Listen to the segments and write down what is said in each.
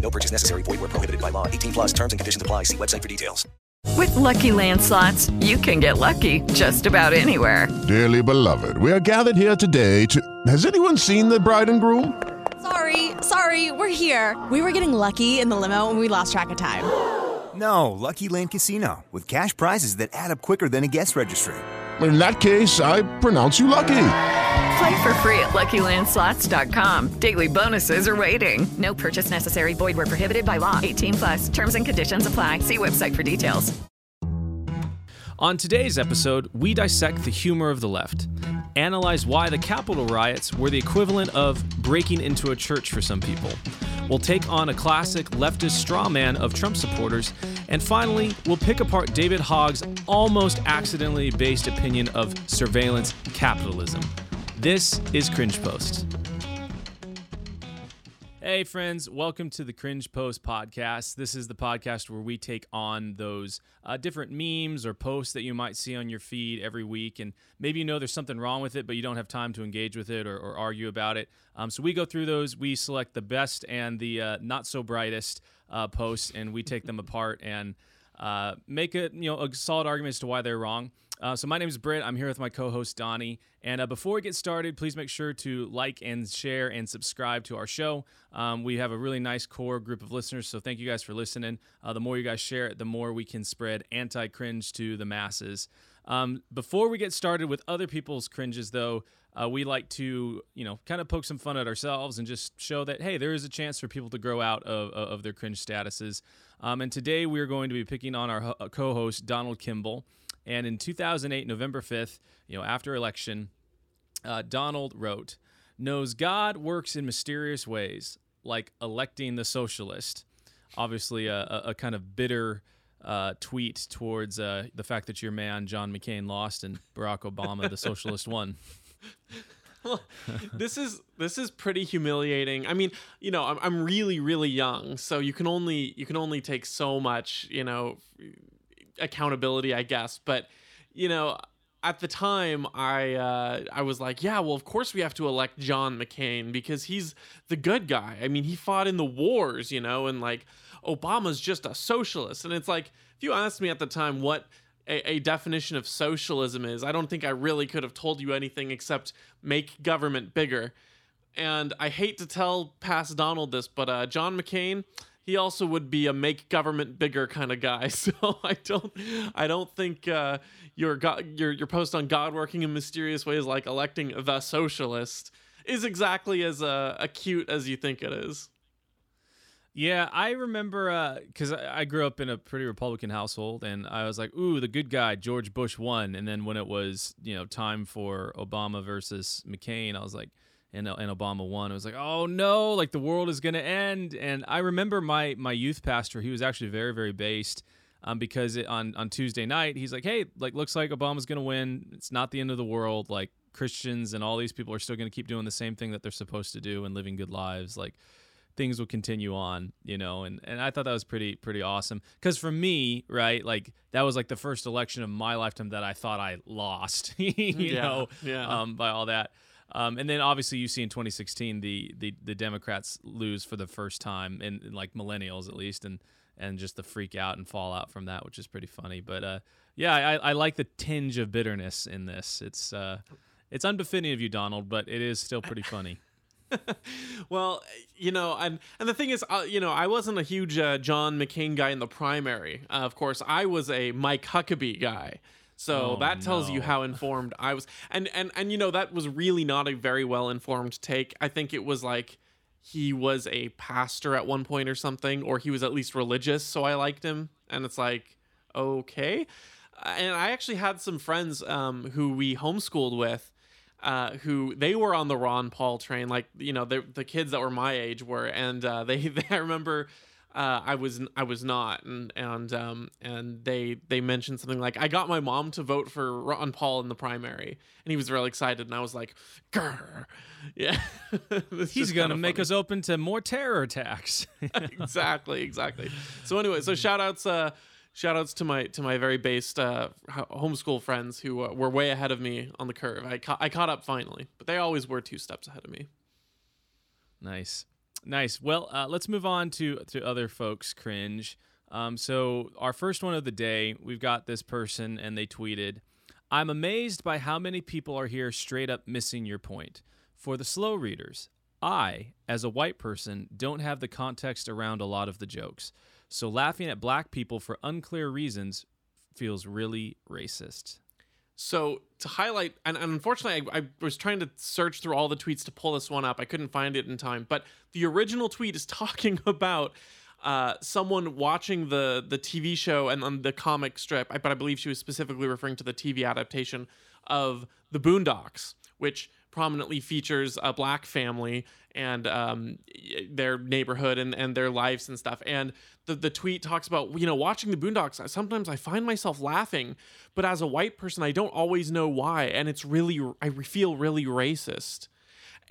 No purchase necessary. Void where prohibited by law. 18 plus terms and conditions apply. See website for details. With Lucky Land slots, you can get lucky just about anywhere. Dearly beloved, we are gathered here today to. Has anyone seen the bride and groom? Sorry, sorry, we're here. We were getting lucky in the limo and we lost track of time. No, Lucky Land Casino, with cash prizes that add up quicker than a guest registry. In that case, I pronounce you lucky. Play for free at LuckyLandSlots.com. Daily bonuses are waiting. No purchase necessary. Void where prohibited by law. 18 plus. Terms and conditions apply. See website for details. On today's episode, we dissect the humor of the left, analyze why the Capitol riots were the equivalent of breaking into a church for some people. We'll take on a classic leftist straw man of Trump supporters, and finally, we'll pick apart David Hogg's almost accidentally based opinion of surveillance capitalism. This is Cringe Post. Hey, friends, welcome to the Cringe Post podcast. This is the podcast where we take on those uh, different memes or posts that you might see on your feed every week. And maybe you know there's something wrong with it, but you don't have time to engage with it or, or argue about it. Um, so we go through those, we select the best and the uh, not so brightest uh, posts, and we take them apart and uh, make a you know a solid argument as to why they're wrong. Uh, so my name is Britt. I'm here with my co-host Donnie. And uh, before we get started, please make sure to like and share and subscribe to our show. Um, we have a really nice core group of listeners, so thank you guys for listening. Uh, the more you guys share it, the more we can spread anti-cringe to the masses. Um, before we get started with other people's cringes, though, uh, we like to, you know, kind of poke some fun at ourselves and just show that, hey, there is a chance for people to grow out of, of their cringe statuses. Um, and today we are going to be picking on our ho- co-host Donald Kimball. And in 2008, November 5th, you know, after election, uh, Donald wrote, "Knows God works in mysterious ways, like electing the socialist." Obviously, a, a, a kind of bitter uh, tweet towards uh, the fact that your man John McCain lost and Barack Obama, the socialist, won. Well, this is this is pretty humiliating. I mean, you know, I'm I'm really really young, so you can only you can only take so much, you know, accountability, I guess. But you know, at the time, I uh, I was like, yeah, well, of course we have to elect John McCain because he's the good guy. I mean, he fought in the wars, you know, and like Obama's just a socialist. And it's like, if you asked me at the time what a, a definition of socialism is, I don't think I really could have told you anything except make government bigger. And I hate to tell past Donald this, but uh, John McCain, he also would be a make government bigger kind of guy. So I don't, I don't think uh, your your your post on God working in mysterious ways, like electing the socialist, is exactly as uh, acute as you think it is. Yeah, I remember because I I grew up in a pretty Republican household, and I was like, "Ooh, the good guy, George Bush won." And then when it was, you know, time for Obama versus McCain, I was like, and and Obama won. It was like, "Oh no, like the world is gonna end." And I remember my my youth pastor; he was actually very very based, um, because it, on on Tuesday night, he's like, "Hey, like looks like Obama's gonna win. It's not the end of the world. Like Christians and all these people are still gonna keep doing the same thing that they're supposed to do and living good lives. Like." things will continue on you know and and i thought that was pretty pretty awesome because for me right like that was like the first election of my lifetime that i thought i lost you Yeah, know yeah. um by all that um, and then obviously you see in 2016 the, the the democrats lose for the first time in, in like millennials at least and and just the freak out and fallout from that which is pretty funny but uh yeah i i like the tinge of bitterness in this it's uh it's unbefitting of you donald but it is still pretty funny well, you know, and and the thing is, uh, you know, I wasn't a huge uh, John McCain guy in the primary. Uh, of course, I was a Mike Huckabee guy. So Oh, that tells you how informed I was. And and and you know, that was really not a very well informed take. I think it was like he was a pastor at one point or something, or he was at least religious, so I liked him. And it's like, okay. Uh, And I actually had some friends um, who we homeschooled with uh, who they were on the Ron Paul train, like you know the the kids that were my age were, and uh, they, they I remember uh, I was I was not, and and um and they they mentioned something like I got my mom to vote for Ron Paul in the primary, and he was real excited, and I was like, Grr. yeah, He's gonna make funny. us open to more terror attacks. exactly, exactly. So anyway, so shout outs, uh, shout outs to my to my very based uh, homeschool friends who uh, were way ahead of me on the curve. I ca- I caught up finally, but they always were two steps ahead of me. Nice, nice. Well, uh, let's move on to to other folks cringe. Um, so our first one of the day, we've got this person, and they tweeted, "I'm amazed by how many people are here straight up missing your point. For the slow readers, I, as a white person, don't have the context around a lot of the jokes. So laughing at black people for unclear reasons feels really racist." So to highlight, and, unfortunately, I, I was trying to search through all the tweets to pull this one up. I couldn't find it in time. But the original tweet is talking about uh, someone watching the the TV show and um, the comic strip. But I believe she was specifically referring to the TV adaptation of the Boondocks, which prominently features a black family and um, their neighborhood and, and their lives and stuff. And the, the tweet talks about, you know, watching the Boondocks, sometimes I find myself laughing, but as a white person, I don't always know why. And it's really, I feel really racist.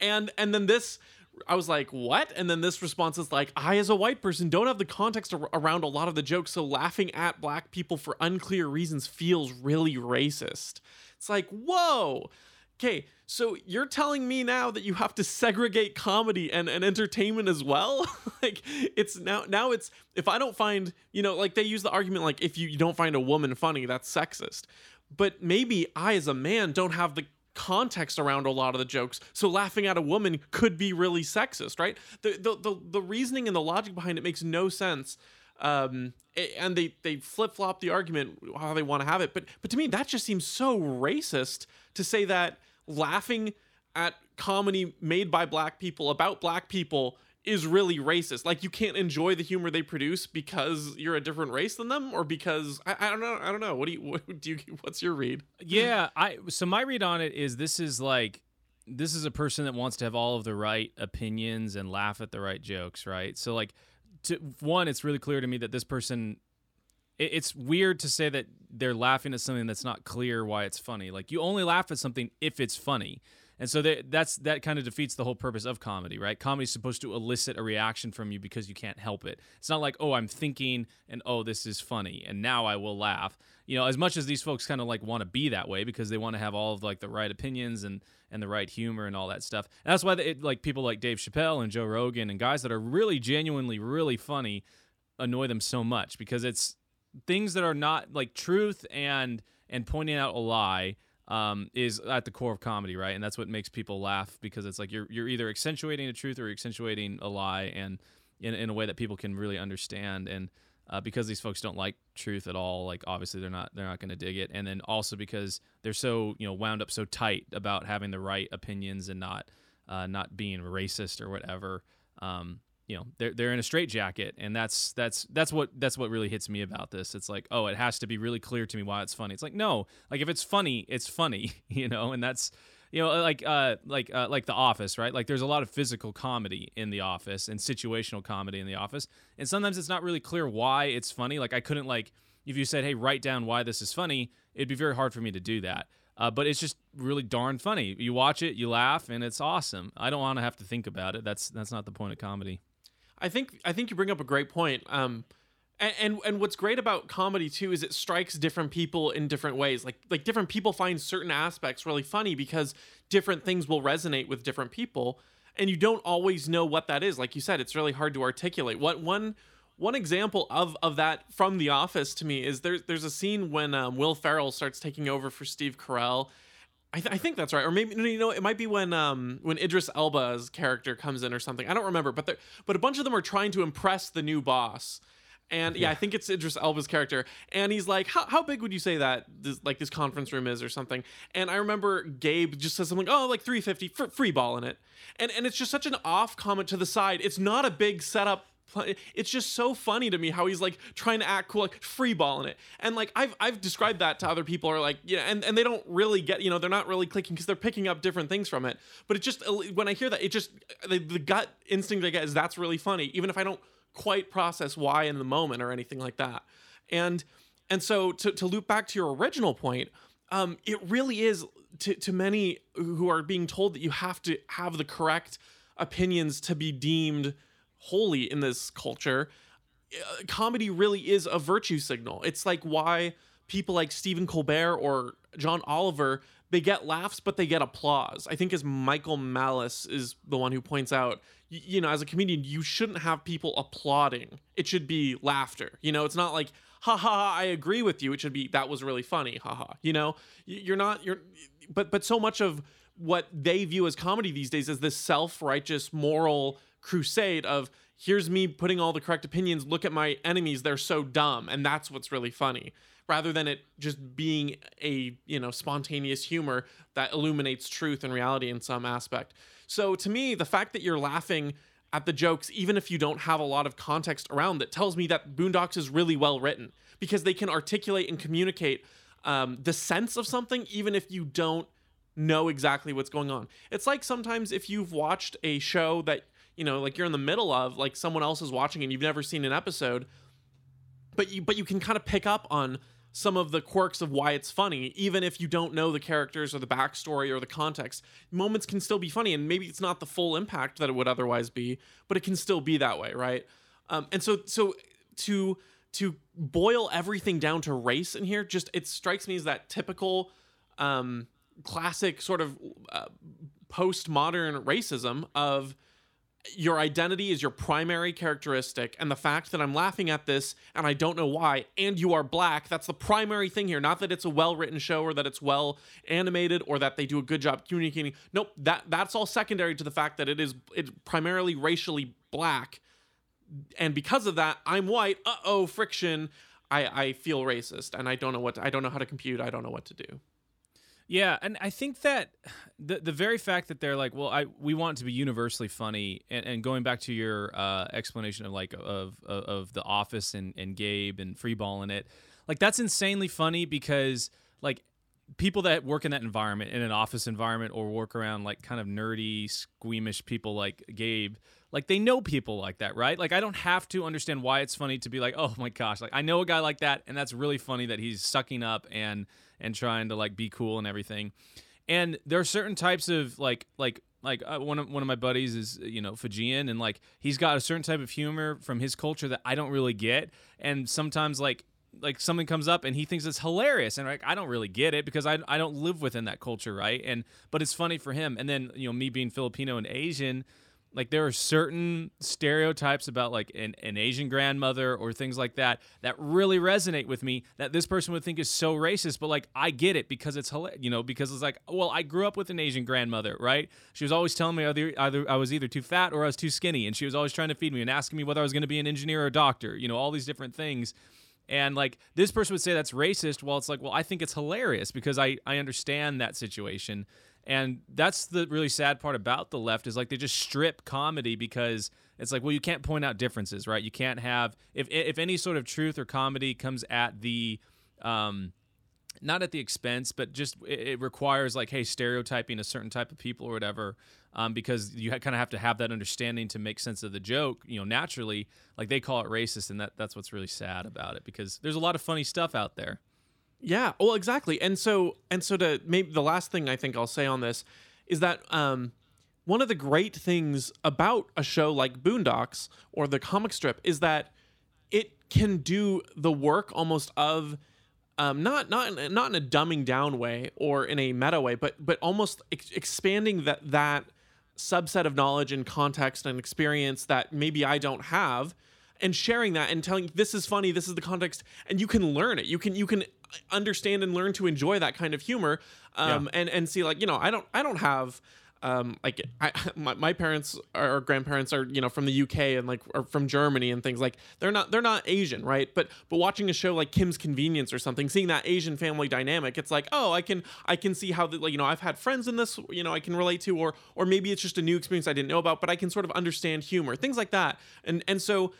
And, and then this, I was like, what? And then this response is like, I, as a white person, don't have the context ar- around a lot of the jokes, so laughing at black people for unclear reasons feels really racist. It's like, whoa. Okay, so you're telling me now that you have to segregate comedy and, and entertainment as well? like it's now now it's if I don't find, you know, like they use the argument like if you, you don't find a woman funny, that's sexist. But maybe I as a man don't have the context around a lot of the jokes. So laughing at a woman could be really sexist, right? The the the, the reasoning and the logic behind it makes no sense. Um, and they they flip flop the argument how they want to have it. But but to me, that just seems so racist to say that laughing at comedy made by black people about black people is really racist. Like you can't enjoy the humor they produce because you're a different race than them, or because I, I don't know. I don't know. What do you what do you what's your read? yeah i so my read on it is this is like this is a person that wants to have all of the right opinions and laugh at the right jokes right so like to one it's really clear to me that this person it's weird to say that they're laughing at something that's not clear why it's funny like you only laugh at something if it's funny and so that that's that kind of defeats the whole purpose of comedy, right? Comedy's supposed to elicit a reaction from you because you can't help it. It's not like, "Oh, I'm thinking and oh, this is funny and now I will laugh." You know, as much as these folks kind of like want to be that way because they want to have all of like the right opinions and and the right humor and all that stuff. And that's why it, like people like Dave Chappelle and Joe Rogan and guys that are really genuinely really funny annoy them so much because it's things that are not like truth and and pointing out a lie um, is at the core of comedy, right? And that's what makes people laugh because it's like you're you're either accentuating the truth or you're accentuating a lie, and in, in a way that people can really understand. And uh, because these folks don't like truth at all, like obviously they're not they're not going to dig it. And then also because they're so you know wound up so tight about having the right opinions and not uh, not being racist or whatever. Um, you know they're they're in a straitjacket, and that's that's that's what that's what really hits me about this. It's like oh, it has to be really clear to me why it's funny. It's like no, like if it's funny, it's funny, you know, and that's you know like uh like uh, like The Office, right? Like there's a lot of physical comedy in The Office and situational comedy in The Office, and sometimes it's not really clear why it's funny. Like I couldn't like if you said hey write down why this is funny, it'd be very hard for me to do that. Uh, but it's just really darn funny. You watch it, you laugh, and it's awesome. I don't want to have to think about it. That's that's not the point of comedy. I think I think you bring up a great point. Um, and, and and what's great about comedy too is it strikes different people in different ways. Like like different people find certain aspects really funny because different things will resonate with different people, and you don't always know what that is. Like you said, it's really hard to articulate. What one one example of of that from The Office to me is there's there's a scene when um, Will Ferrell starts taking over for Steve Carell. I, th- I think that's right, or maybe you know, it might be when um when Idris Elba's character comes in or something. I don't remember, but but a bunch of them are trying to impress the new boss. And yeah, I think it's Idris Elba's character, and he's like, "How, how big would you say that this like this conference room is, or something?" And I remember Gabe just says something, "Oh, like 350, fr- free ball in it," and and it's just such an off comment to the side. It's not a big setup it's just so funny to me how he's like trying to act cool like free ball in it and like i've i've described that to other people are like yeah and, and they don't really get you know they're not really clicking because they're picking up different things from it but it just when i hear that it just the, the gut instinct i get is that's really funny even if i don't quite process why in the moment or anything like that. And and so to, to loop back to your original point, um, it really is to, to many who are being told that you have to have the correct opinions to be deemed holy in this culture. uh, Comedy really is a virtue signal. It's like why people like Stephen Colbert or John Oliver they get laughs but they get applause. I think as Michael Malice is the one who points out, you know, as a comedian, you shouldn't have people applauding. It should be laughter. You know, it's not like ha ha, ha I agree with you. It should be that was really funny. Ha ha. You know, you're not you're but but so much of what they view as comedy these days is this self-righteous moral crusade of here's me putting all the correct opinions. Look at my enemies. They're so dumb. And that's what's really funny. Rather than it just being a you know spontaneous humor that illuminates truth and reality in some aspect. So to me the fact that you're laughing at the jokes even if you don't have a lot of context around it tells me that boondocks is really well written. Because they can articulate and communicate um, the sense of something even if you don't know exactly what's going on. It's like sometimes if you've watched a show that, you know, like you're in the middle of, like someone else is watching and you've never seen an episode, but you but you can kind of pick up on some of the quirks of why it's funny, even if you don't know the characters or the backstory or the context. Moments can still be funny, and maybe it's not the full impact that it would otherwise be, but it can still be that way, right? Um, and so so to to boil everything down to race in here, just it strikes me as that typical um, classic sort of uh, postmodern racism of your identity is your primary characteristic and the fact that i'm laughing at this and i don't know why and you are black that's the primary thing here. Not that it's a well-written show or that it's well animated or that they do a good job communicating. Nope that that's all secondary to the fact that it is it's primarily racially black. And because of that i'm white uh-oh friction. I i feel racist and i don't know what to, i don't know how to compute i don't know what to do Yeah, and I think that the the very fact that they're like, well, I we want to be universally funny, and, and going back to your uh, explanation of like of, of of the Office and and Gabe and freeballing it, like that's insanely funny because like people that work in that environment in an office environment or work around like kind of nerdy squeamish people like gabe like they know people like that right? Like i don't have to understand why it's funny to be like oh my gosh like i know a guy like that and that's really funny that he's sucking up and and trying to like be cool and everything. And there are certain types of like like like uh, one of one of my buddies is you know Fijian and like he's got a certain type of humor from his culture that I don't really get. And sometimes like like something comes up and he thinks it's hilarious and like I don't really get it because I, I don't live within that culture right? And but it's funny for him. And then you know me being Filipino and Asian like there are certain stereotypes about like an, an Asian grandmother or things like that that really resonate with me that this person would think is so racist but like I get it because it's you know because it's like well I grew up with an Asian grandmother right she was always telling me either, either I was either too fat or I was too skinny and she was always trying to feed me and asking me whether I was going to be an engineer or a doctor you know all these different things and like this person would say that's racist. Well, it's like, well, I think it's hilarious because I I understand that situation. And that's the really sad part about the left is like they just strip comedy because it's like, well, you can't point out differences, right? You can't have if if any sort of truth or comedy comes at the um not at the expense, but just it, requires like, hey, stereotyping a certain type of people or whatever, um, because you kind of have to have that understanding to make sense of the joke, you know, naturally. Like they call it racist, and that that's what's really sad about it because there's a lot of funny stuff out there. Yeah, well, exactly. And so, and so to maybe the last thing I think I'll say on this is that um, one of the great things about a show like Boondocks or the comic strip is that it can do the work almost of um, not not not in a dumbing down way or in a meta way, but but almost ex- expanding that that subset of knowledge and context and experience that maybe I don't have and sharing that and telling this is funny this is the context and you can learn it. You can you can understand and learn to enjoy that kind of humor um and and see like you know I don't I don't have um like I my, my parents or grandparents are you know from the UK and like are from Germany and things like they're not they're not Asian right? But but watching a show like Kim's Convenience or something seeing that Asian family dynamic it's like oh I can I can see how the, like you know I've had friends in this you know I can relate to or or maybe it's just a new experience I didn't know about but I can sort of understand humor things like that. And and so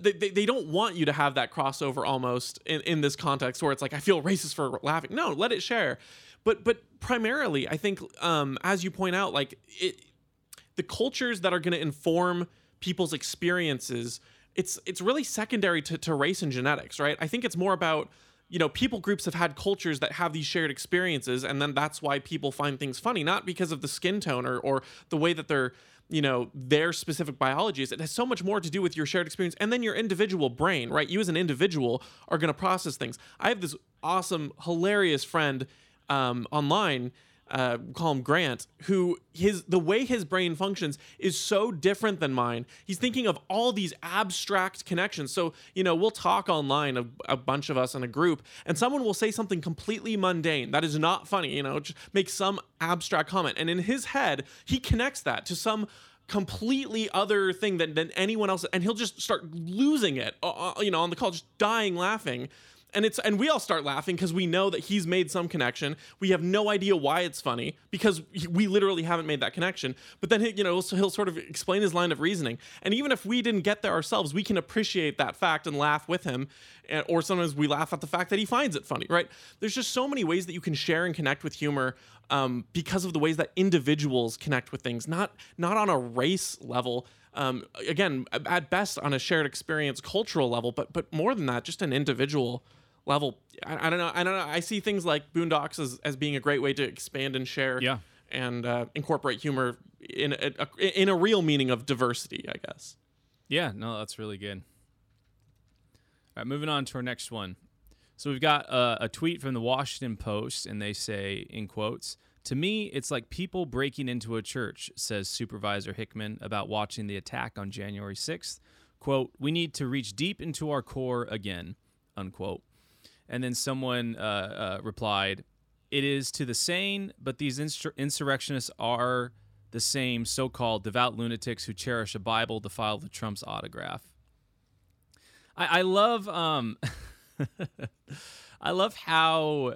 they, they, they don't want you to have that crossover almost in, in this context where it's like I feel racist for laughing. No, let it share. But but primarily, I think um, as you point out, like it, the cultures that are going to inform people's experiences it's it's really secondary to, to race and genetics, right? I think it's more about you know people groups have had cultures that have these shared experiences and then that's why people find things funny not because of the skin tone or, or the way that they're you know their specific biology is it has so much more to do with your shared experience and then your individual brain right? You as an individual are going to process things. I have this awesome hilarious friend um, online uh, call him Grant, who his the way his brain functions is so different than mine. He's thinking of all these abstract connections. So you know, we'll talk online, a, a bunch of us in a group, and someone will say something completely mundane that is not funny. You know, just make some abstract comment, and in his head, he connects that to some completely other thing than, than anyone else and he'll just start losing it uh, uh you know on the call just dying laughing and it's and we all start laughing because we know that he's made some connection. We have no idea why it's funny because we literally haven't made that connection. But then he, you know, so he'll sort of explain his line of reasoning. And even if we didn't get there ourselves, we can appreciate that fact and laugh with him. Or sometimes we laugh at the fact that he finds it funny. Right? There's just so many ways that you can share and connect with humor um, because of the ways that individuals connect with things, not not on a race level. Um, again, at best on a shared experience cultural level, but but more than that, just an individual level. I, I, don't know. I don't know. I see things like Boondocks as, as being a great way to expand and share. Yeah. And uh, incorporate humor in a, a, in a real meaning of diversity, I guess. Yeah. No, that's really good. All right, moving on to our next one. So we've got a, a tweet from the Washington Post, and they say, in quotes, to me, it's like people breaking into a church, says Supervisor Hickman about watching the attack on January 6th. Quote, we need to reach deep into our core again, unquote. And then someone uh, uh, replied, It is to the sane, but these insur- insurrectionists are the same so called devout lunatics who cherish a Bible file the Trump's autograph. I, I love. Um, I love how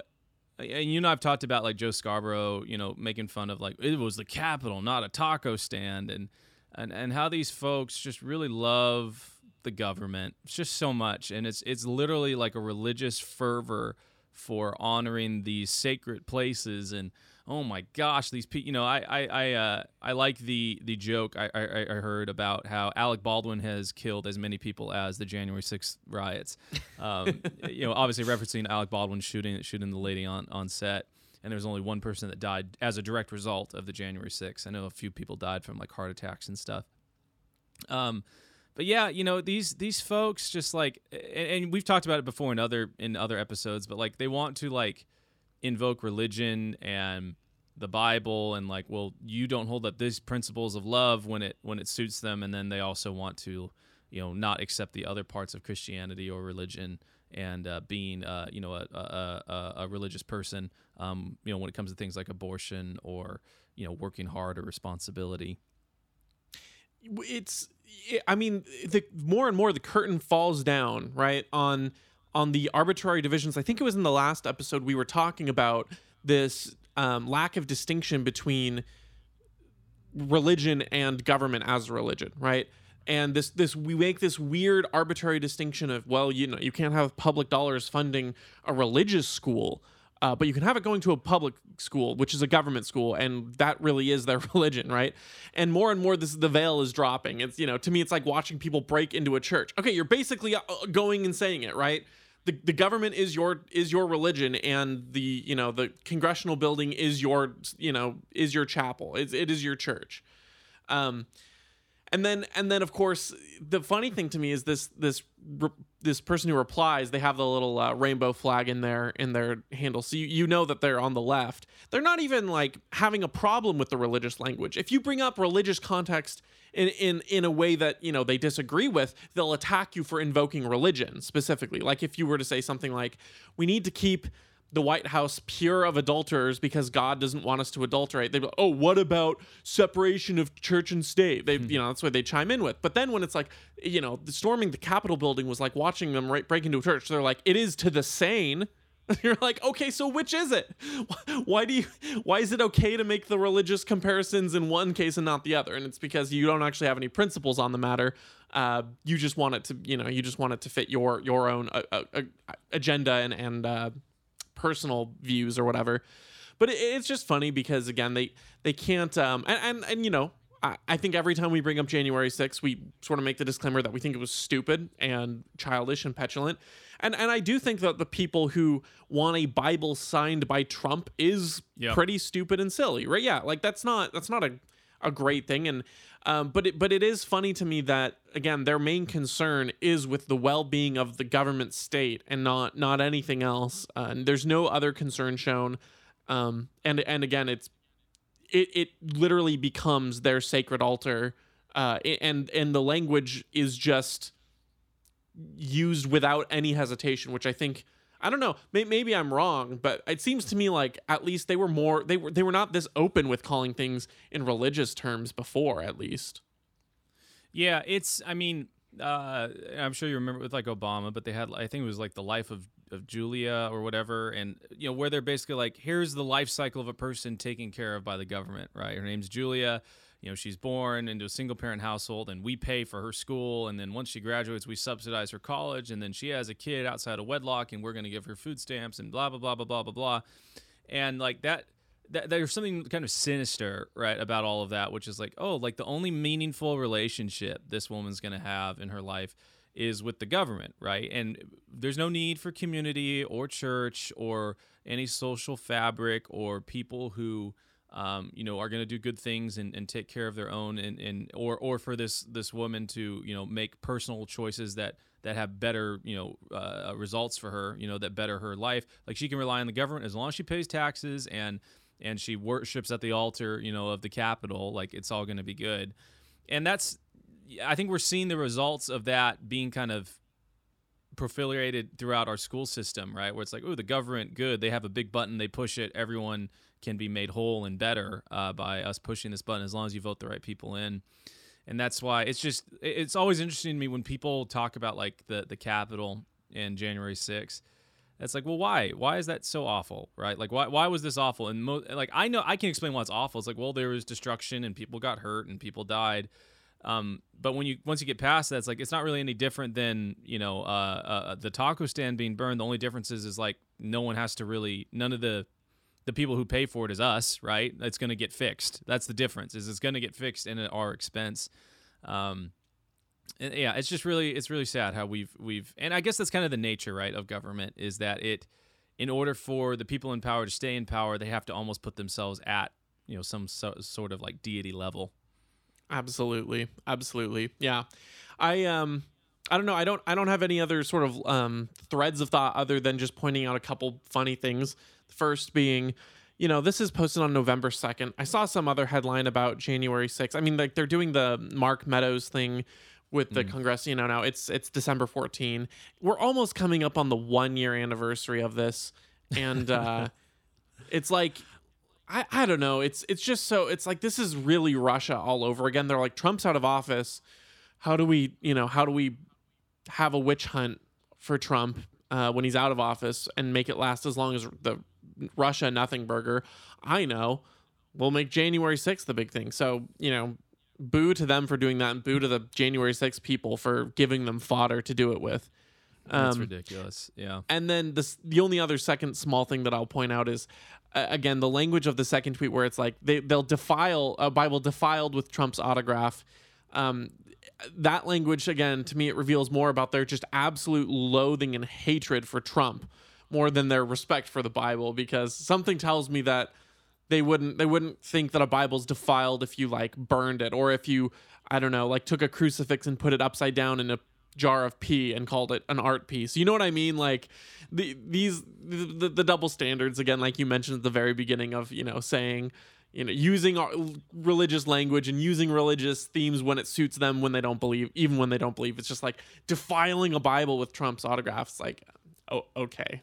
and you know I've talked about like Joe Scarborough, you know, making fun of like it was the Capitol, not a taco stand, and and and how these folks just really love the government. It's just so much, and it's it's literally like a religious fervor for honoring these sacred places and oh my gosh these people you know i i i, uh, I like the the joke I, I i heard about how alec baldwin has killed as many people as the january 6th riots. Um, you know obviously referencing alec baldwin shooting shooting the lady on on set and there was only one person that died as a direct result of the january 6th i know a few people died from like heart attacks and stuff. Um but yeah, you know these these folks just like, and, and, we've talked about it before in other in other episodes, but like they want to like invoke religion and the Bible and like, well, you don't hold up these principles of love when it when it suits them, and then they also want to, you know, not accept the other parts of Christianity or religion and uh, being, uh, you know, a, a, a, religious person, um, you know, when it comes to things like abortion or you know working hard or responsibility. It's I mean, the more and more the curtain falls down, right on on the arbitrary divisions. I think it was in the last episode we were talking about this um, lack of distinction between religion and government as a religion, right? And this this we make this weird arbitrary distinction of well, you know, you can't have public dollars funding a religious school uh, but you can have it going to a public school, which is a government school, and that really is their religion, right? And more and more, this the veil is dropping. It's you know, to me, it's like watching people break into a church. Okay, you're basically uh, going and saying it, right? The, the government is your is your religion and the you know the congressional building is your you know is your chapel it's, it is your church um and then and then of course the funny thing to me is this this this person who replies they have the little uh, rainbow flag in their in their handle. So you, you know that they're on the left. They're not even like having a problem with the religious language. If you bring up religious context in in in a way that you know they disagree with they'll attack you for invoking religion specifically. Like if you were to say something like we need to keep the White House pure of adulterers because God doesn't want us to adulterate. They go, oh, what about separation of church and state? They, you know, that's what they chime in with. But then when it's like, you know, storming the Capitol building was like watching them right break into a church. They're like, it is to the sane. You're like, okay, so which is it? Why do you? Why is it okay to make the religious comparisons in one case and not the other? And it's because you don't actually have any principles on the matter. Uh, you just want it to, you know, you just want it to fit your your own uh, uh, agenda and and uh, personal views or whatever. But it, it's just funny because again, they they can't um and, and and you know, I, I think every time we bring up January 6th, we sort of make the disclaimer that we think it was stupid and childish and petulant. And and I do think that the people who want a Bible signed by Trump is Yep. pretty stupid and silly, right? Yeah, like that's not that's not a a great thing and um, but it, but it is funny to me that again their main concern is with the well-being of the government state and not not anything else uh, and there's no other concern shown um, and and again it's it, it literally becomes their sacred altar uh, and and the language is just used without any hesitation which i think i don't know maybe i'm wrong but it seems to me like at least they were more they were they were not this open with calling things in religious terms before at least Yeah, it's. I mean, uh, I'm sure you remember with like Obama, but they had. I think it was like the life of of Julia or whatever, and you know where they're basically like, here's the life cycle of a person taken care of by the government, right? Her name's Julia. You know, she's born into a single parent household, and we pay for her school, and then once she graduates, we subsidize her college, and then she has a kid outside of wedlock, and we're going to give her food stamps, and blah blah blah blah blah blah blah, and like that that there's something kind of sinister right about all of that which is like oh like the only meaningful relationship this woman's going to have in her life is with the government right? And there's no need for community or church or any social fabric or people who um, you know are going to do good things and, and take care of their own and, and or or for this this woman to you know make personal choices that that have better you know uh, results for her you know that better her life like she can rely on the government as long as she pays taxes and and she worships at the altar, you know, of the Capitol, like it's all going to be good. And that's, I think we're seeing the results of that being kind of proliferated throughout our school system, right? Where it's like, oh, the government, good. They have a big button, they push it. Everyone can be made whole and better uh, by us pushing this button as long as you vote the right people in. And that's why it's just, it's always interesting to me when people talk about like the, the Capitol and January 6th it's like, well, why? Why is that so awful, right? Like, why? Why was this awful? And mo- like, I know I can explain why it's awful. It's like, well, there was destruction and people got hurt and people died. Um, but when you once you get past that, it's like it's not really any different than you know uh, uh, the taco stand being burned. The only difference is is like no one has to really none of the the people who pay for it is us, right? It's going to get fixed. That's the difference. Is it's going to get fixed and at our expense. Um, yeah, it's just really it's really sad how we've we've and I guess that's kind of the nature, right, of government is that it in order for the people in power to stay in power, they have to almost put themselves at, you know, some so, sort of like deity level. Absolutely. Absolutely. Yeah. I um I don't know. I don't I don't have any other sort of um threads of thought other than just pointing out a couple funny things. First being you know, this is posted on November 2nd. I saw some other headline about January 6th. I mean, like they're doing the Mark Meadows thing with the Congress, you know, now it's it's December 14. We're almost coming up on the 1 year anniversary of this and uh it's like I, I don't know. It's it's just so it's like this is really Russia all over again. They're like Trump's out of office. How do we, you know, how do we have a witch hunt for Trump uh, when he's out of office and make it last as long as the Russia nothing burger? I know. We'll make January 6th the big thing. So, you know, boo to them for doing that and boo to the January 6th people for giving them fodder to do it with. That's Um, ridiculous. Yeah. and then this the only other second small thing that I'll point out is uh, again the language of the second tweet where it's like they they'll defile a Bible defiled with Trump's autograph. Um, that language again to me it reveals more about their just absolute loathing and hatred for Trump more than their respect for the Bible because something tells me that they wouldn't they wouldn't think that a Bible's defiled if you like burned it or if you I don't know like took a crucifix and put it upside down in a jar of pee and called it an art piece. You know what I mean? Like the these the, the, double standards again like you mentioned at the very beginning of, you know, saying you know using religious language and using religious themes when it suits them when they don't believe even when they don't believe it's just like defiling a bible with trump's autographs like oh okay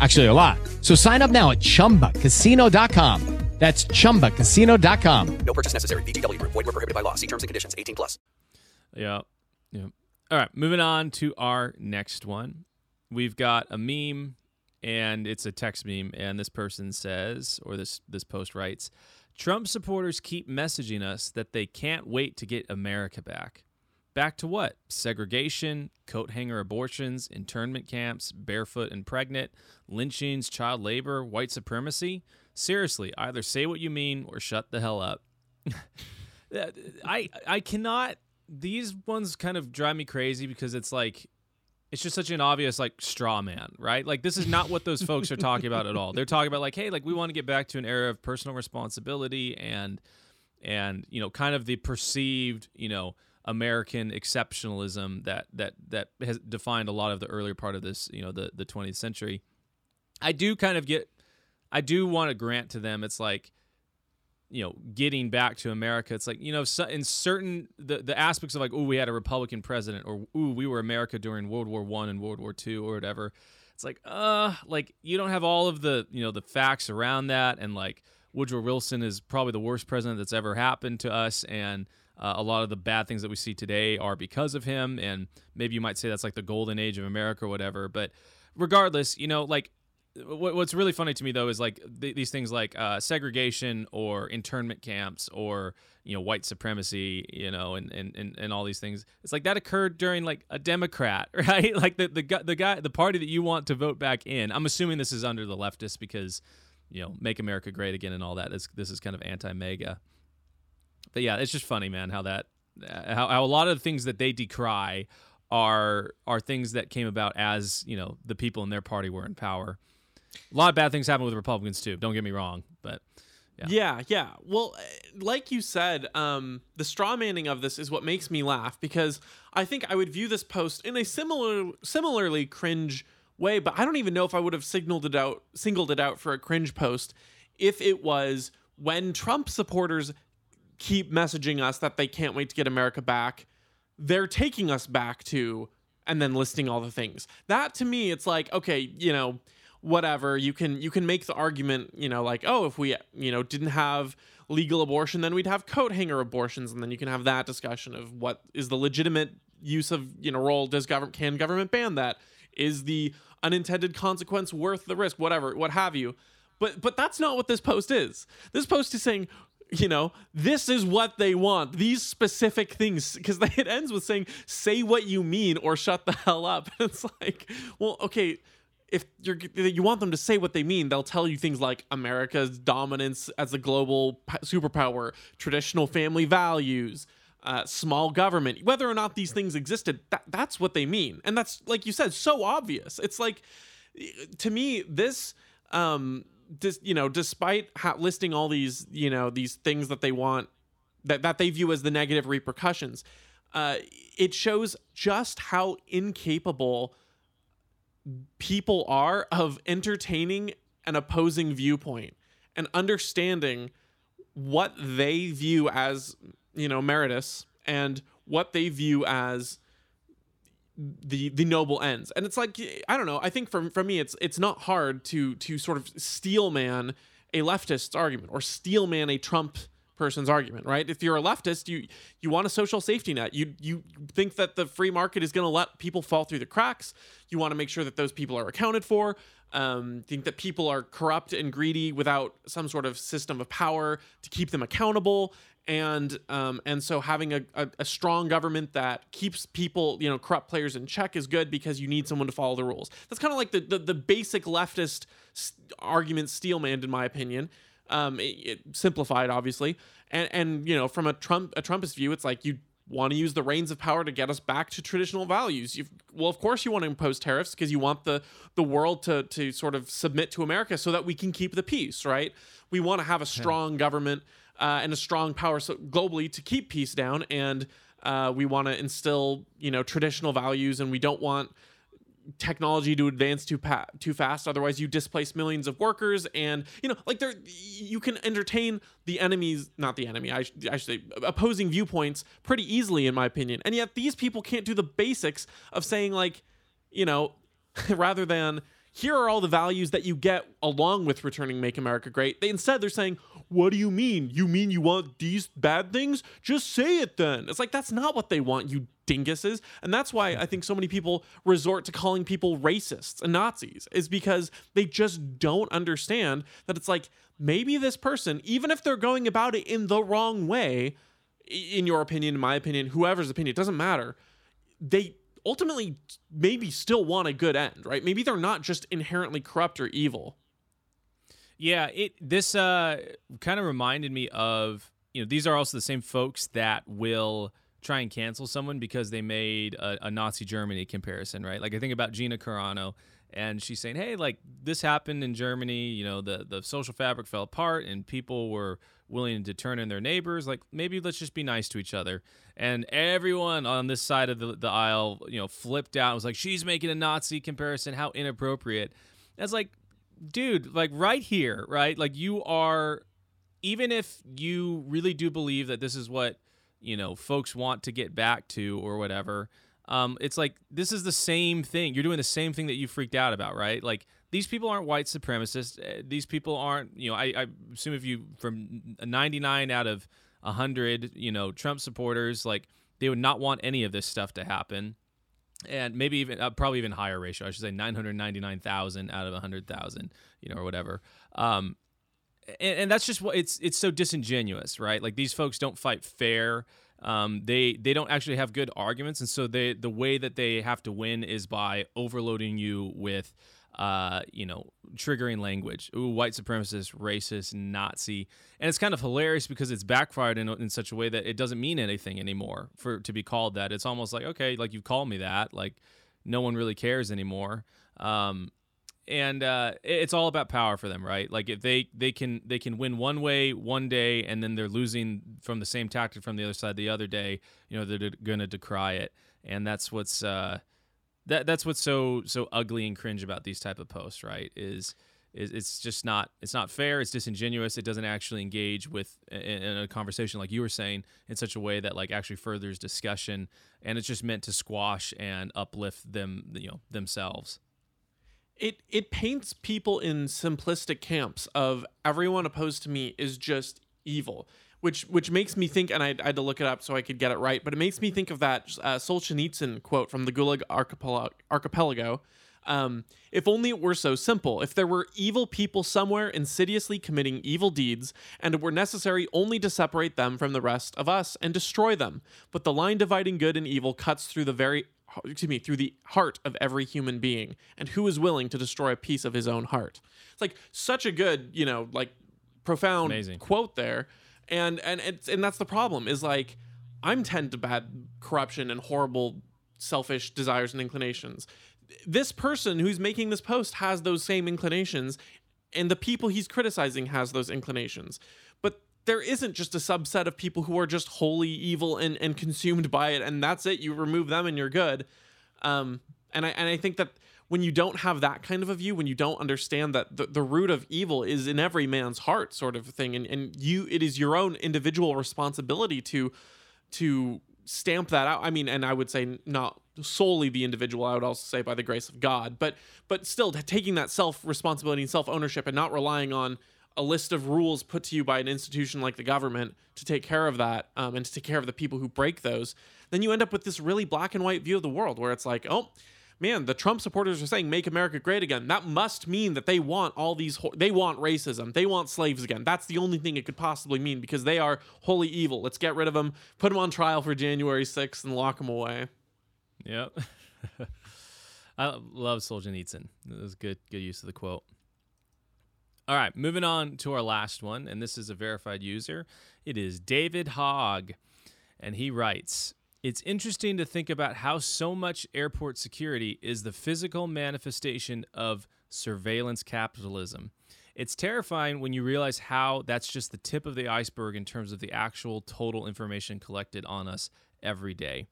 Actually, a lot. So sign up now at chumbacasino.com. That's chumbacasino.com. No purchase necessary. VGW Group. Void were prohibited by law. See terms and conditions. 18 plus. Yeah. Yeah. All right, moving on to our next one. We've got a meme and it's a text meme and this person says or this this post writes, Trump supporters keep messaging us that they can't wait to get America back. Back to what? Segregation, coat hanger abortions, internment camps, barefoot and pregnant, lynchings, child labor, white supremacy? Seriously, either say what you mean or shut the hell up. I I cannot these ones kind of drive me crazy because it's like it's just such an obvious like straw man, right? Like this is not what those folks are talking about at all. They're talking about like, hey, like we want to get back to an era of personal responsibility and and you know, kind of the perceived, you know, American exceptionalism that that that has defined a lot of the earlier part of this, you know, the the 20th century. I do kind of get I do want to grant to them it's like you know getting back to america it's like you know in certain the, the aspects of like oh we had a republican president or ooh we were america during world war one and world war two or whatever it's like uh like you don't have all of the you know the facts around that and like woodrow wilson is probably the worst president that's ever happened to us and uh, a lot of the bad things that we see today are because of him and maybe you might say that's like the golden age of america or whatever but regardless you know like what's really funny to me though is like th- these things like uh, segregation or internment camps or you know white supremacy you know and, and, and, and all these things. It's like that occurred during like a democrat right? Like the, the the guy the party that you want to vote back in i'm assuming this is under the leftists because you know make america great again and all that. Is this is kind of anti-MAGA but yeah it's just funny man how that how, how a lot of the things that they decry are are things that came about as you know the people in their party were in power a lot of bad things happen with Republicans too. Don't get me wrong, but yeah, yeah. yeah. Well, eh, like you said, um, the straw manning of this is what makes me laugh because I think I would view this post in a similar, similarly cringe way, but I don't even know if I would have signaled it out, singled it out for a cringe post if it was when Trump supporters keep messaging us that they can't wait to get America back. They're taking us back to and then listing all the things. That to me, it's like, okay, you know, whatever. You can you can make the argument you know like oh if we you know didn't have legal abortion then we'd have coat hanger abortions and then you can have that discussion of what is the legitimate use of you know role does government can government ban that? Is the unintended consequence worth the risk? Whatever what have you. But but that's not what this post is. This post is saying you know this is what they want these specific things because it ends with saying say what you mean or shut the hell up it's like well okay if you're you want them to say what they mean, they'll tell you things like America's dominance as a global superpower, traditional family values, uh, small government. Whether or not these things existed, that, that's what they mean, and that's like you said, so obvious. It's like to me this. Um, dis, you know, despite listing all these, you know, these things that they want, that, that they view as the negative repercussions, uh, it shows just how incapable people are of entertaining an opposing viewpoint and understanding what they view as you know meritus and what they view as the the noble ends and it's like i don't know i think for, for me it's it's not hard to to sort of steel man a leftist's argument or steel man a trump person's argument, right? If you're a leftist, you you want a social safety net. You you think that the free market is going to let people fall through the cracks. You want to make sure that those people are accounted for. Um, think that people are corrupt and greedy without some sort of system of power to keep them accountable. And um, and so having a, a, a strong government that keeps people, you know, corrupt players in check is good because you need someone to follow the rules. That's kind of like the, the the basic leftist argument steelman, in my opinion um, it, it simplified obviously, and and you know from a Trump a Trumpist view, it's like you want to use the reins of power to get us back to traditional values. You've, well, of course, you want to impose tariffs because you want the the world to to sort of submit to America so that we can keep the peace, right? We want to have a strong yeah. government uh, and a strong power so globally to keep peace down, and uh, we want to instill you know traditional values, and we don't want technology to advance too pa- too fast. Otherwise you displace millions of workers and you know like there you can entertain the enemies not the enemy I, I should say opposing viewpoints pretty easily in my opinion. And yet these people can't do the basics of saying like you know rather than here are all the values that you get along with returning make america great they instead they're saying what do you mean? You mean you want these bad things? Just say it then. It's like, that's not what they want, you dinguses. And that's why I think so many people resort to calling people racists and Nazis, is because they just don't understand that it's like, maybe this person, even if they're going about it in the wrong way, in your opinion, in my opinion, whoever's opinion, it doesn't matter. They ultimately maybe still want a good end, right? Maybe they're not just inherently corrupt or evil. Yeah, it this uh kind of reminded me of you know these are also the same folks that will try and cancel someone because they made a, a Nazi Germany comparison, right? Like I think about Gina Carano and she's saying, "Hey, like this happened in Germany. You know, the the social fabric fell apart, and people were willing to turn in their neighbors. Like maybe let's just be nice to each other." And everyone on this side of the, the aisle, you know, flipped out. It was like, "She's making a Nazi comparison. How inappropriate!" It's like, dude, like right here, right? Like you are, even if you really do believe that this is what you know folks want to get back to or whatever um, it's like this is the same thing. You're doing the same thing that you freaked out about, right? Like these people aren't white supremacists. Uh, These people aren't, you know, I, I assume if you from 99 out of 100, you know, Trump supporters, like they would not want any of this stuff to happen. And maybe even, uh, probably even higher ratio. I should say 999,000 out of 100,000, you know, or whatever. Um, and, and that's just what it's it's so disingenuous, right? Like these folks don't fight fair. Um, they they don't actually have good arguments, and so they the way that they have to win is by overloading you with, uh, you know, triggering language. Ooh, white supremacist, racist, Nazi, and it's kind of hilarious because it's backfired in, in such a way that it doesn't mean anything anymore for to be called that. It's almost like okay, like you've called me that, like no one really cares anymore. Um, and uh, it's all about power for them, right? Like if they they can they can win one way one day, and then they're losing from the same tactic from the other side the other day. You know they're going to decry it, and that's what's uh, that that's what's so so ugly and cringe about these type of posts, right? Is is it's just not it's not fair. It's disingenuous. It doesn't actually engage with in, a conversation like you were saying in such a way that like actually furthers discussion, and it's just meant to squash and uplift them, you know, themselves it it paints people in simplistic camps of everyone opposed to me is just evil which which makes me think and I, I, had to look it up so i could get it right but it makes me think of that uh, solzhenitsyn quote from the gulag archipelago, archipelago. Um, if only it were so simple. If there were evil people somewhere insidiously committing evil deeds and it were necessary only to separate them from the rest of us and destroy them. But the line dividing good and evil cuts through the very excuse me, through the heart of every human being, and who is willing to destroy a piece of his own heart. It's like such a good, you know, like profound Amazing. quote there, and and it's and that's the problem is like I'm tend to bad corruption and horrible selfish desires and inclinations. This person who's making this post has those same inclinations, and the people he's criticizing has those inclinations. But there isn't just a subset of people who are just wholly evil and, and consumed by it and that's it you remove them and you're good um, and I and I think that when you don't have that kind of a view when you don't understand that the, the root of evil is in every man's heart sort of thing and, and you it is your own individual responsibility to to stamp that out. I mean and i would say not solely the individual i would also say by the grace of god but but still taking that self responsibility and self ownership and not relying on a list of rules put to you by an institution like the government to take care of that um, and to take care of the people who break those, then you end up with this really black and white view of the world where it's like, oh, man, the Trump supporters are saying make America great again. That must mean that they want all these, they want racism. They want slaves again. That's the only thing it could possibly mean because they are wholly evil. Let's get rid of them, put them on trial for January 6th and lock them away. Yep. I love Solzhenitsyn. It was good, good use of the quote. All right, moving on to our last one, and this is a verified user. It is David Hogg, and he writes It's interesting to think about how so much airport security is the physical manifestation of surveillance capitalism. It's terrifying when you realize how that's just the tip of the iceberg in terms of the actual total information collected on us every day.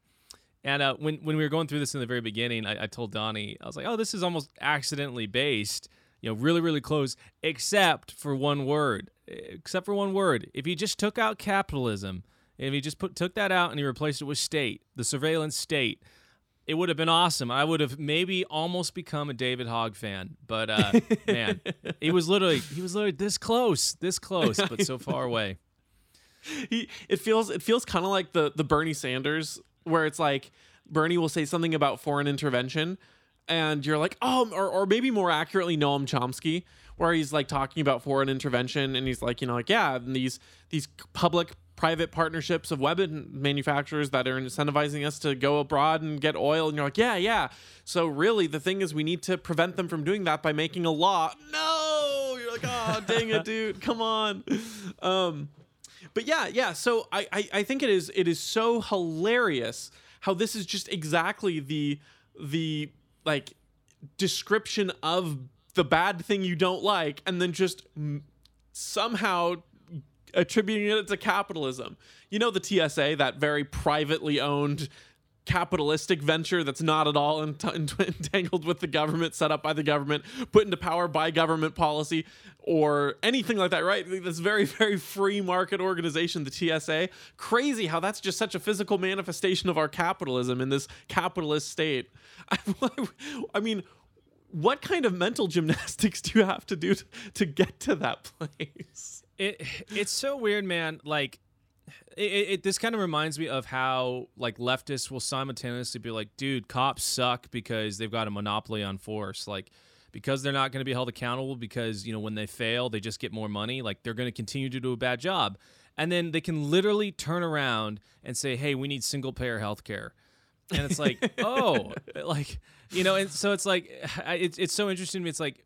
And uh, when, when we were going through this in the very beginning, I, I told Donnie, I was like, oh, this is almost accidentally based you know, really, really close, except for one word. Except for one word. If you just took out capitalism, if he just put took that out and he replaced it with state, the surveillance state, it would have been awesome. I would have maybe almost become a David Hogg fan, but uh, man, he was literally he was literally this close, this close, but so far away. He, it feels it feels kind of like the the Bernie Sanders where it's like Bernie will say something about foreign intervention, and you're like, oh, or or maybe more accurately, Noam Chomsky, where he's like talking about foreign intervention, and he's like, you know, like yeah, and these these public private partnerships of weapon manufacturers that are incentivizing us to go abroad and get oil and you're like yeah yeah. So really the thing is we need to prevent them from doing that by making a law. No! You're like oh dang it dude. Come on. Um but yeah yeah. So I, I i think it is it is so hilarious how this is just exactly the the like description of the bad thing you don't like and then just m- somehow attributing it to capitalism. You know the TSA, that very privately owned capitalistic venture that's not at all ent- entangled with the government, set up by the government, put into power by government policy, or anything like that, right? This very, very free market organization, the TSA. Crazy how that's just such a physical manifestation of our capitalism in this capitalist state. I, I mean, what kind of mental gymnastics do you have to do to, to get to that place? It it's so weird, man. Like, it, it this kind of reminds me of how like leftists will simultaneously be like, "Dude, cops suck because they've got a monopoly on force." Like, because they're not going to be held accountable because you know when they fail, they just get more money. Like, they're going to continue to do a bad job, and then they can literally turn around and say, "Hey, we need single payer health care." And it's like, oh, like you know, and so it's like, it's it's so interesting to me. It's like,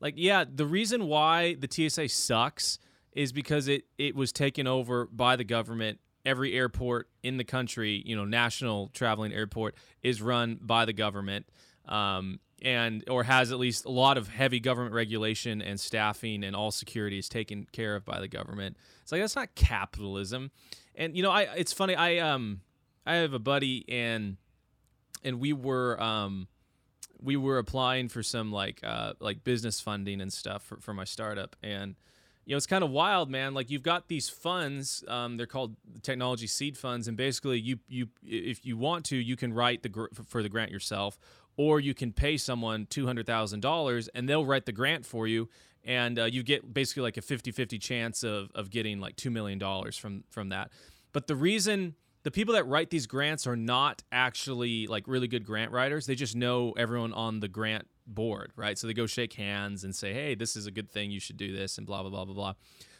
like yeah, the reason why the TSA sucks is because it it was taken over by the government. Every airport in the country, you know, national traveling airport is run by the government. Um, and or has at least a lot of heavy government regulation and staffing and all security is taken care of by the government. It's like that's not capitalism. And you know, I it's funny. I um I have a buddy and and we were um we were applying for some like uh like business funding and stuff for, for my startup and you know, it's kind of wild, man. Like you've got these funds, um, they're called technology seed funds, and basically, you you if you want to, you can write the gr- for the grant yourself, or you can pay someone two hundred thousand dollars, and they'll write the grant for you, and uh, you get basically like a 50-50 chance of of getting like two million dollars from from that. But the reason the people that write these grants are not actually like really good grant writers. They just know everyone on the grant board, right? So they go shake hands and say, "Hey, this is a good thing. You should do this," and blah blah blah blah blah.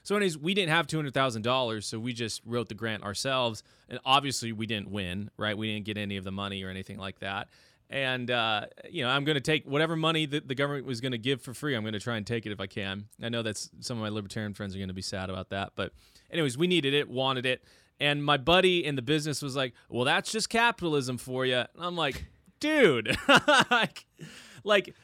So, anyways, we didn't have two hundred thousand dollars, so we just wrote the grant ourselves, and obviously we didn't win, right? We didn't get any of the money or anything like that. And uh, you know, I'm going to take whatever money that the government was going to give for free. I'm going to try and take it if I can. I know that's some of my libertarian friends are going to be sad about that, but anyways, we needed it, wanted it, and my buddy in the business was like, "Well, that's just capitalism for you." And I'm like, "Dude, like." like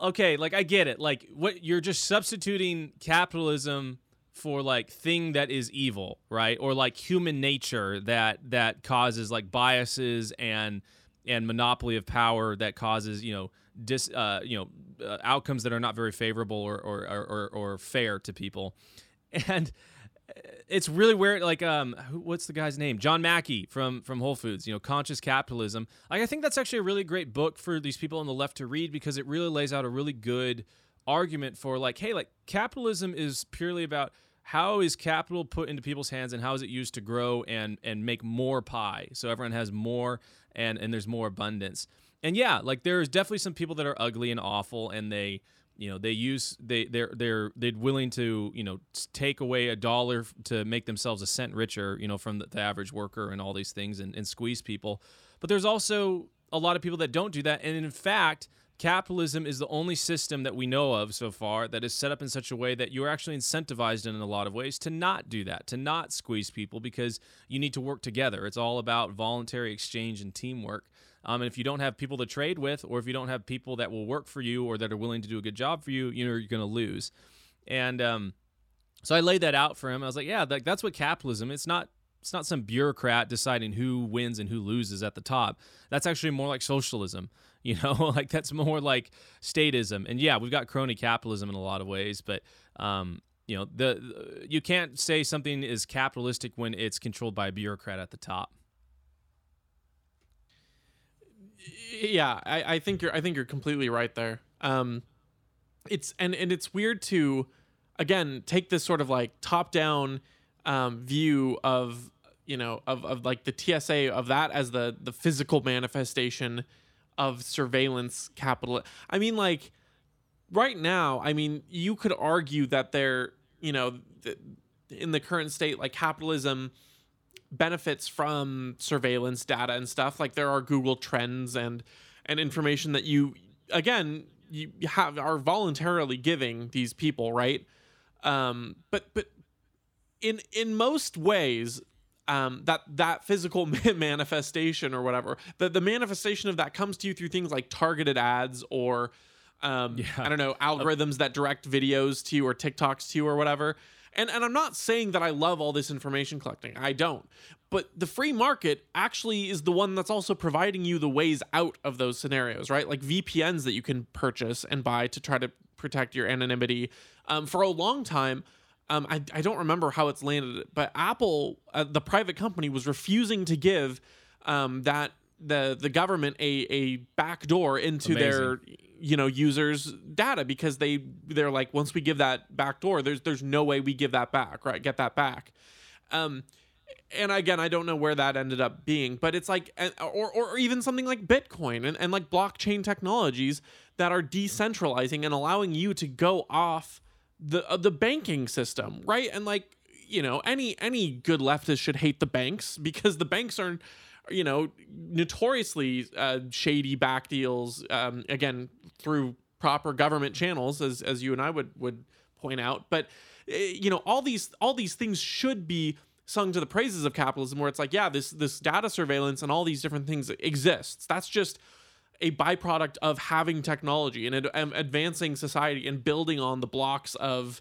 okay, like I get it. Like what you're just substituting capitalism for like thing that is evil, right? Or like human nature that that causes like biases and and monopoly of power that causes, you know, dis uh, you know, uh, outcomes that are not very favorable or or, or or fair to people. And it's really weird. Like, um, what's the guy's name? John Mackey from from Whole Foods. You know, conscious capitalism. Like, I think that's actually a really great book for these people on the left to read because it really lays out a really good argument for like, hey, like capitalism is purely about how is capital put into people's hands and how is it used to grow and and make more pie so everyone has more and and there's more abundance. And yeah, like there's definitely some people that are ugly and awful and they you know they use they they're they're they're willing to you know take away a dollar to make themselves a cent richer you know from the, the average worker and all these things and, and squeeze people. But there's also a lot of people that don't do that. And in fact capitalism is the only system that we know of so far that is set up in such a way that you're actually incentivized in a lot of ways to not do that to not squeeze people because you need to work together. It's all about voluntary exchange and teamwork um, and if you don't have people to trade with, or if you don't have people that will work for you or that are willing to do a good job for you, you know, you're going to lose. And um, so I laid that out for him. I was like, yeah, that, that's what capitalism. It's not. It's not some bureaucrat deciding who wins and who loses at the top. That's actually more like socialism. You know, like that's more like statism. And yeah, we've got crony capitalism in a lot of ways, but um, you know, the you can't say something is capitalistic when it's controlled by a bureaucrat at the top yeah, I, I think you're I think you're completely right there. Um, it's and and it's weird to again take this sort of like top down um, view of you know of, of like the TSA of that as the the physical manifestation of surveillance capital. I mean like right now, I mean you could argue that they're you know th- in the current state like capitalism benefits from surveillance data and stuff like there are google trends and and information that you again you have are voluntarily giving these people right um but but in in most ways um, that that physical manifestation or whatever the, the manifestation of that comes to you through things like targeted ads or um, Yeah. I don't know algorithms that direct videos to you or TikToks to you or whatever. And and I'm not saying that I love all this information collecting. I don't. But the free market actually is the one that's also providing you the ways out of those scenarios, right? Like VPNs that you can purchase and buy to try to protect your anonymity. Um, for a long time, um, I, I don't remember how it's landed, but Apple, uh, the private company, was refusing to give um, that the the government a a backdoor into their you know users data because they they're like once we give that backdoor, there's there's no way we give that back, right? Get that back. Um, and again, I don't know where that ended up being, but it's like, and- or, or even something like Bitcoin and, and like blockchain technologies that are decentralizing and allowing you to go off the uh, the banking system, right? And like, you know, any any good leftist should hate the banks because the banks are, you know, notoriously uh, shady back deals. Um, again, through proper government channels, as as you and I would would point out, but uh, you know, all these all these things should be sung to the praises of capitalism where it's like yeah this this data surveillance and all these different things exists that's just a byproduct of having technology and ad- um, advancing society and building on the blocks of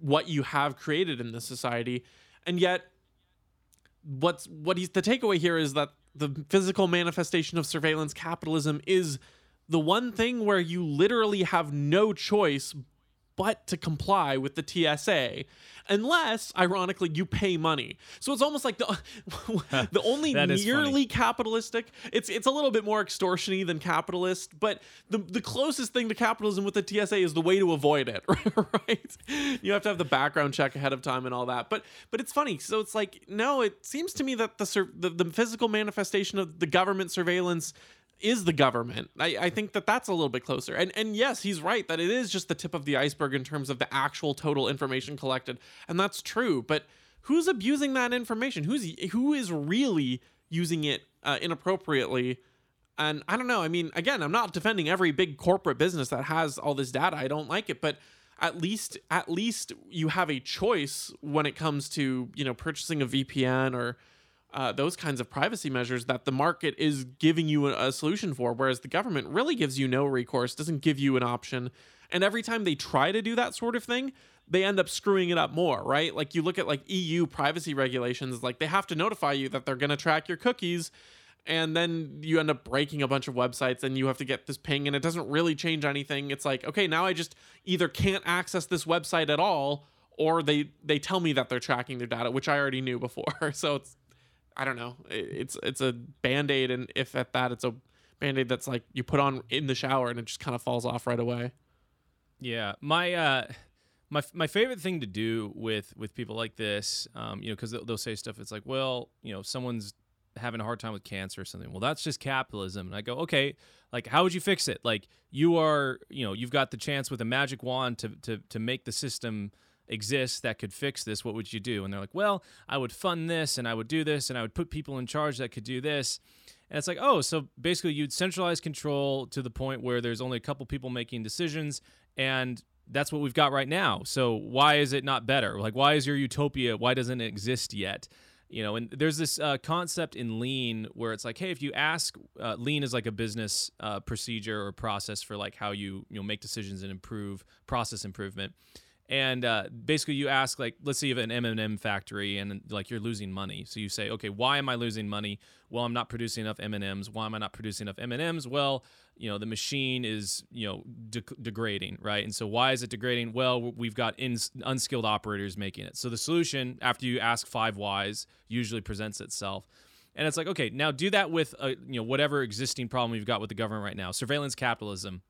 what you have created in this society and yet what's what he's the takeaway here is that the physical manifestation of surveillance capitalism is the one thing where you literally have no choice but to comply with the TSA unless ironically you pay money. So it's almost like the the only That is funny. nearly capitalistic it's it's a little bit more extortiony than capitalist, but the the closest thing to capitalism with the TSA is the way to avoid it, right? You have to have the background check ahead of time and all that. But but it's funny. So it's like no, it seems to me that the the, the physical manifestation of the government surveillance is the government. I, I think that that's a little bit closer. And and yes, he's right that it is just the tip of the iceberg in terms of the actual total information collected, and that's true. But who's abusing that information? Who's who is really using it uh, inappropriately? And I don't know. I mean, again, I'm not defending every big corporate business that has all this data. I don't like it, but at least at least you have a choice when it comes to you know purchasing a VPN or uh, those kinds of privacy measures that the market is giving you a, a solution for, whereas the government really gives you no recourse, doesn't give you an option. And every time they try to do that sort of thing, they end up screwing it up more, right? Like you look at like EU privacy regulations, like they have to notify you that they're going to track your cookies. And then you end up breaking a bunch of websites and you have to get this ping and it doesn't really change anything. It's like, okay, now I just either can't access this website at all or they they tell me that they're tracking their data, which I already knew before. So it's I don't know. It's it's a band-aid and if at that it's a band-aid that's like you put on in the shower and it just kind of falls off right away. Yeah, my uh, my my favorite thing to do with with people like this, um, you know, because they'll, they'll say stuff. It's like, well, you know, someone's having a hard time with cancer or something. Well, that's just capitalism. And I go, okay, like, how would you fix it? Like, you are, you know, you've got the chance with a magic wand to to to make the system exist that could fix this. What would you do? And they're like, well, I would fund this and I would do this and I would put people in charge that could do this. And it's like, oh, so basically you'd centralize control to the point where there's only a couple people making decisions, and that's what we've got right now. So why is it not better? Like, why is your utopia? Why doesn't it exist yet? You know, and there's this uh, concept in lean where it's like, hey, if you ask, uh, lean is like a business uh, procedure or process for like how you you know make decisions and improve process improvement. And uh, basically, you ask like, let's say you have an M&M factory, and like you're losing money. So you say, okay, why am I losing money? Well, I'm not producing enough M&Ms. Why am I not producing enough M&Ms? Well, you know, the machine is you know de- degrading, right? And so why is it degrading? Well, we've got in- unskilled operators making it. So the solution, after you ask five whys, usually presents itself. And it's like, okay, now do that with uh, you know whatever existing problem you've got with the government right now, surveillance capitalism,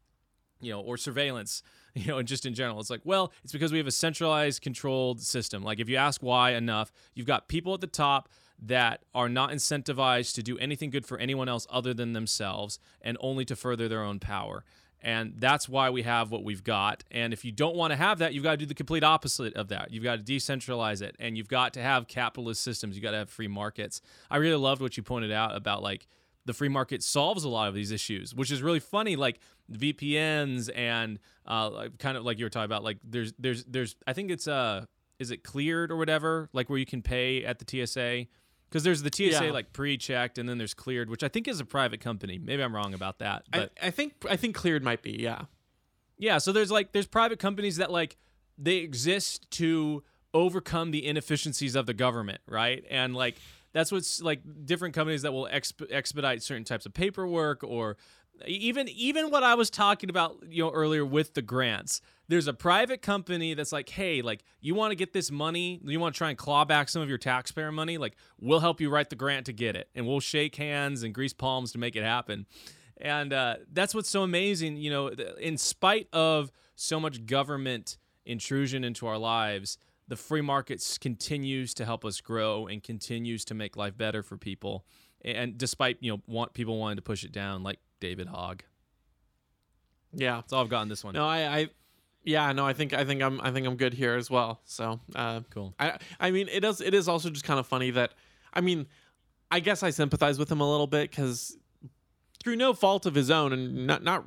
you know, or surveillance, you know, and just in general. It's like, well, it's because we have a centralized, controlled system. Like if you ask why enough, you've got people at the top that are not incentivized to do anything good for anyone else other than themselves and only to further their own power. And that's why we have what we've got. And if you don't want to have that, you've got to do the complete opposite of that. You've got to decentralize it and you've got to have capitalist systems. You've got to have free markets. I really loved what you pointed out about like the free market solves a lot of these issues, which is really funny. Like VPNs and uh, kind of like you were talking about, like there's, there's, there's, I think it's, uh, is it cleared or whatever, like where you can pay at the TSA because there's the TSA Yeah. like pre-checked and then there's cleared, which I think is a private company. Maybe I'm wrong about that, I, but I think I think cleared might be yeah. yeah. So there's like there's private companies that like they exist to overcome the inefficiencies of the government, right? And like that's what's like different companies that will exp- expedite certain types of paperwork or even even what I was talking about you know earlier with the grants. There's a private company that's like, hey, like you want to get this money, you want to try and claw back some of your taxpayer money, like we'll help you write the grant to get it, and we'll shake hands and grease palms to make it happen. And uh, that's what's so amazing, you know, in spite of so much government intrusion into our lives, the free markets continues to help us grow and continues to make life better for people. And despite, you know, want people wanting to push it down like David Hogg. Yeah. That's all I've gotten this one. No, I, I yeah, no, I think I think I'm I think I'm good here as well. So uh, cool. I I mean it does it is also just kind of funny that I mean I guess I sympathize with him a little bit because through no fault of his own and not not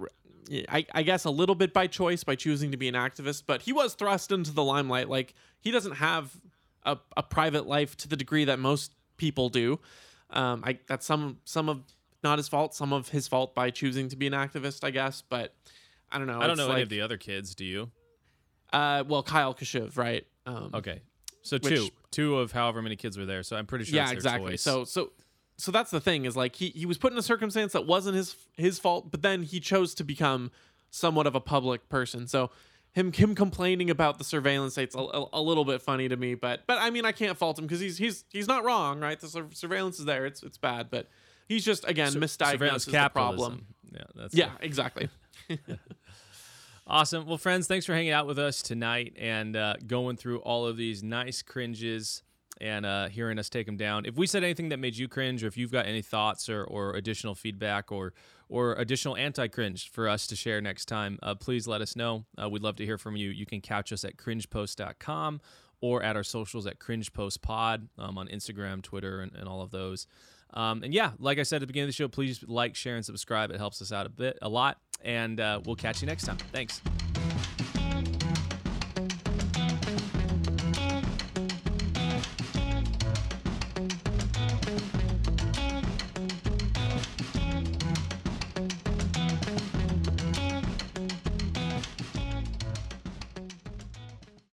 I, I guess a little bit by choice by choosing to be an activist, but he was thrust into the limelight. Like he doesn't have a, a private life to the degree that most people do. Um, I that's some some of not his fault, some of his fault by choosing to be an activist, I guess. But I don't know. I don't know any of the other kids. Do you? uh, well, Kyle Kashuv, right? Um, Okay. So Which- two, two of however many kids were there. So I'm pretty sure. yeah, exactly. choice. So, so, so that's the thing is like he he was put in a circumstance that wasn't his his fault, but then he chose to become somewhat of a public person. So. Him, him complaining about the surveillance state's a, a, a little bit funny to me, but but I mean I can't fault him because he's he's he's not wrong, right? The sur- surveillance is there; it's it's bad, but he's just again Sur- misdiagnosed the problem. Yeah, that's Yeah, exactly. Awesome. Well, friends, thanks for hanging out with us tonight and uh, going through all of these nice cringes and uh, hearing us take them down. If we said anything that made you cringe, or if you've got any thoughts or, or additional feedback or or additional anti-cringe for us to share next time, uh, please let us know. Uh, we'd love to hear from you. You can catch us at cringepost.com or at our socials at cringepostpod um, on Instagram, Twitter, and, and all of those. Um, and yeah, like I said at the beginning of the show, please like, share, and subscribe. It helps us out a bit, a lot. And uh, we'll catch you next time. Thanks.